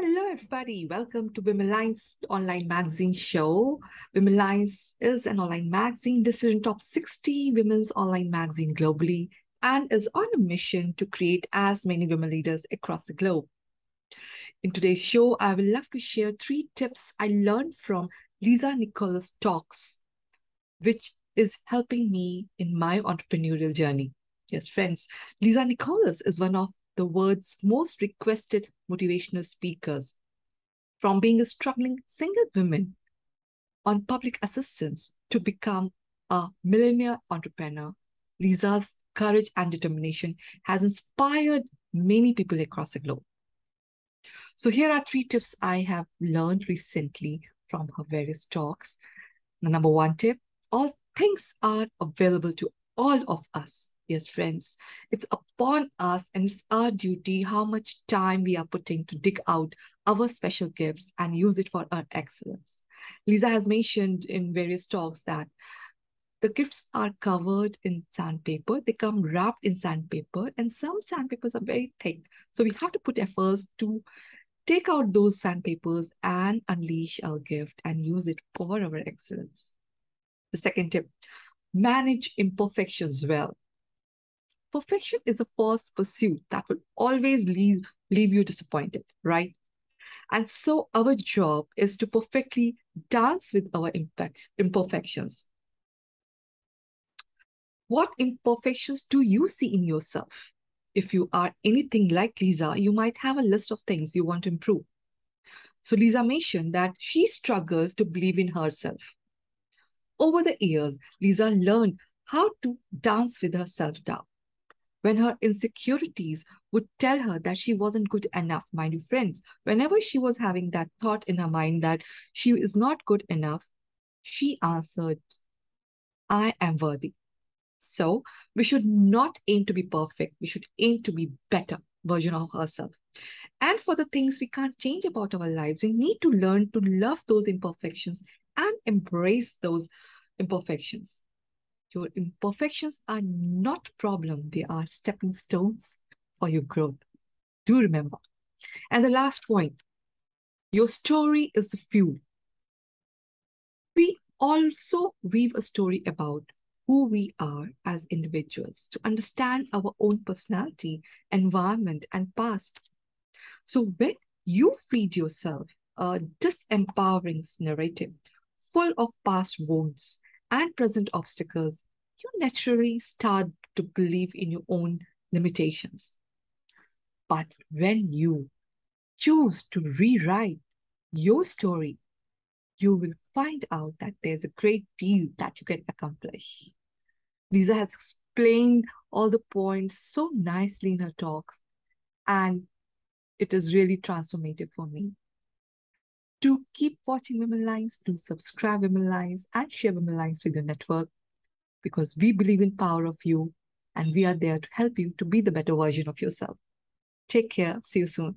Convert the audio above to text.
Hello, everybody. Welcome to Women Lines online magazine show. Women Lines is an online magazine decision top 60 women's online magazine globally and is on a mission to create as many women leaders across the globe. In today's show, I will love to share three tips I learned from Lisa Nichols Talks, which is helping me in my entrepreneurial journey. Yes, friends, Lisa Nichols is one of the world's most requested motivational speakers. From being a struggling single woman on public assistance to become a millionaire entrepreneur, Lisa's courage and determination has inspired many people across the globe. So here are three tips I have learned recently from her various talks. The number one tip, all things are available to all of us yes, friends. It's upon us and it's our duty how much time we are putting to dig out our special gifts and use it for our excellence. Lisa has mentioned in various talks that the gifts are covered in sandpaper. They come wrapped in sandpaper, and some sandpapers are very thick. So we have to put efforts to take out those sandpapers and unleash our gift and use it for our excellence. The second tip manage imperfections well perfection is a false pursuit that will always leave, leave you disappointed, right? And so our job is to perfectly dance with our imperfections. What imperfections do you see in yourself? If you are anything like Lisa, you might have a list of things you want to improve. So Lisa mentioned that she struggled to believe in herself. Over the years, Lisa learned how to dance with her self-doubt when her insecurities would tell her that she wasn't good enough. Mind you, friends, whenever she was having that thought in her mind that she is not good enough, she answered, I am worthy. So we should not aim to be perfect. We should aim to be better version of ourselves. And for the things we can't change about our lives, we need to learn to love those imperfections embrace those imperfections. Your imperfections are not problem. They are stepping stones for your growth. Do remember. And the last point, your story is the fuel. We also weave a story about who we are as individuals to understand our own personality, environment, and past. So when you feed yourself a disempowering narrative full of past wounds and present obstacles, you naturally start to believe in your own limitations. But when you choose to rewrite your story, you will find out that there's a great deal that you can accomplish. Lisa has explained all the points so nicely in her talks, and it is really transformative for me. To keep watching Women Lines, do subscribe Women Lines and share Women Lines with your network because we believe in power of you and we are there to help you to be the better version of yourself. Take care. See you soon.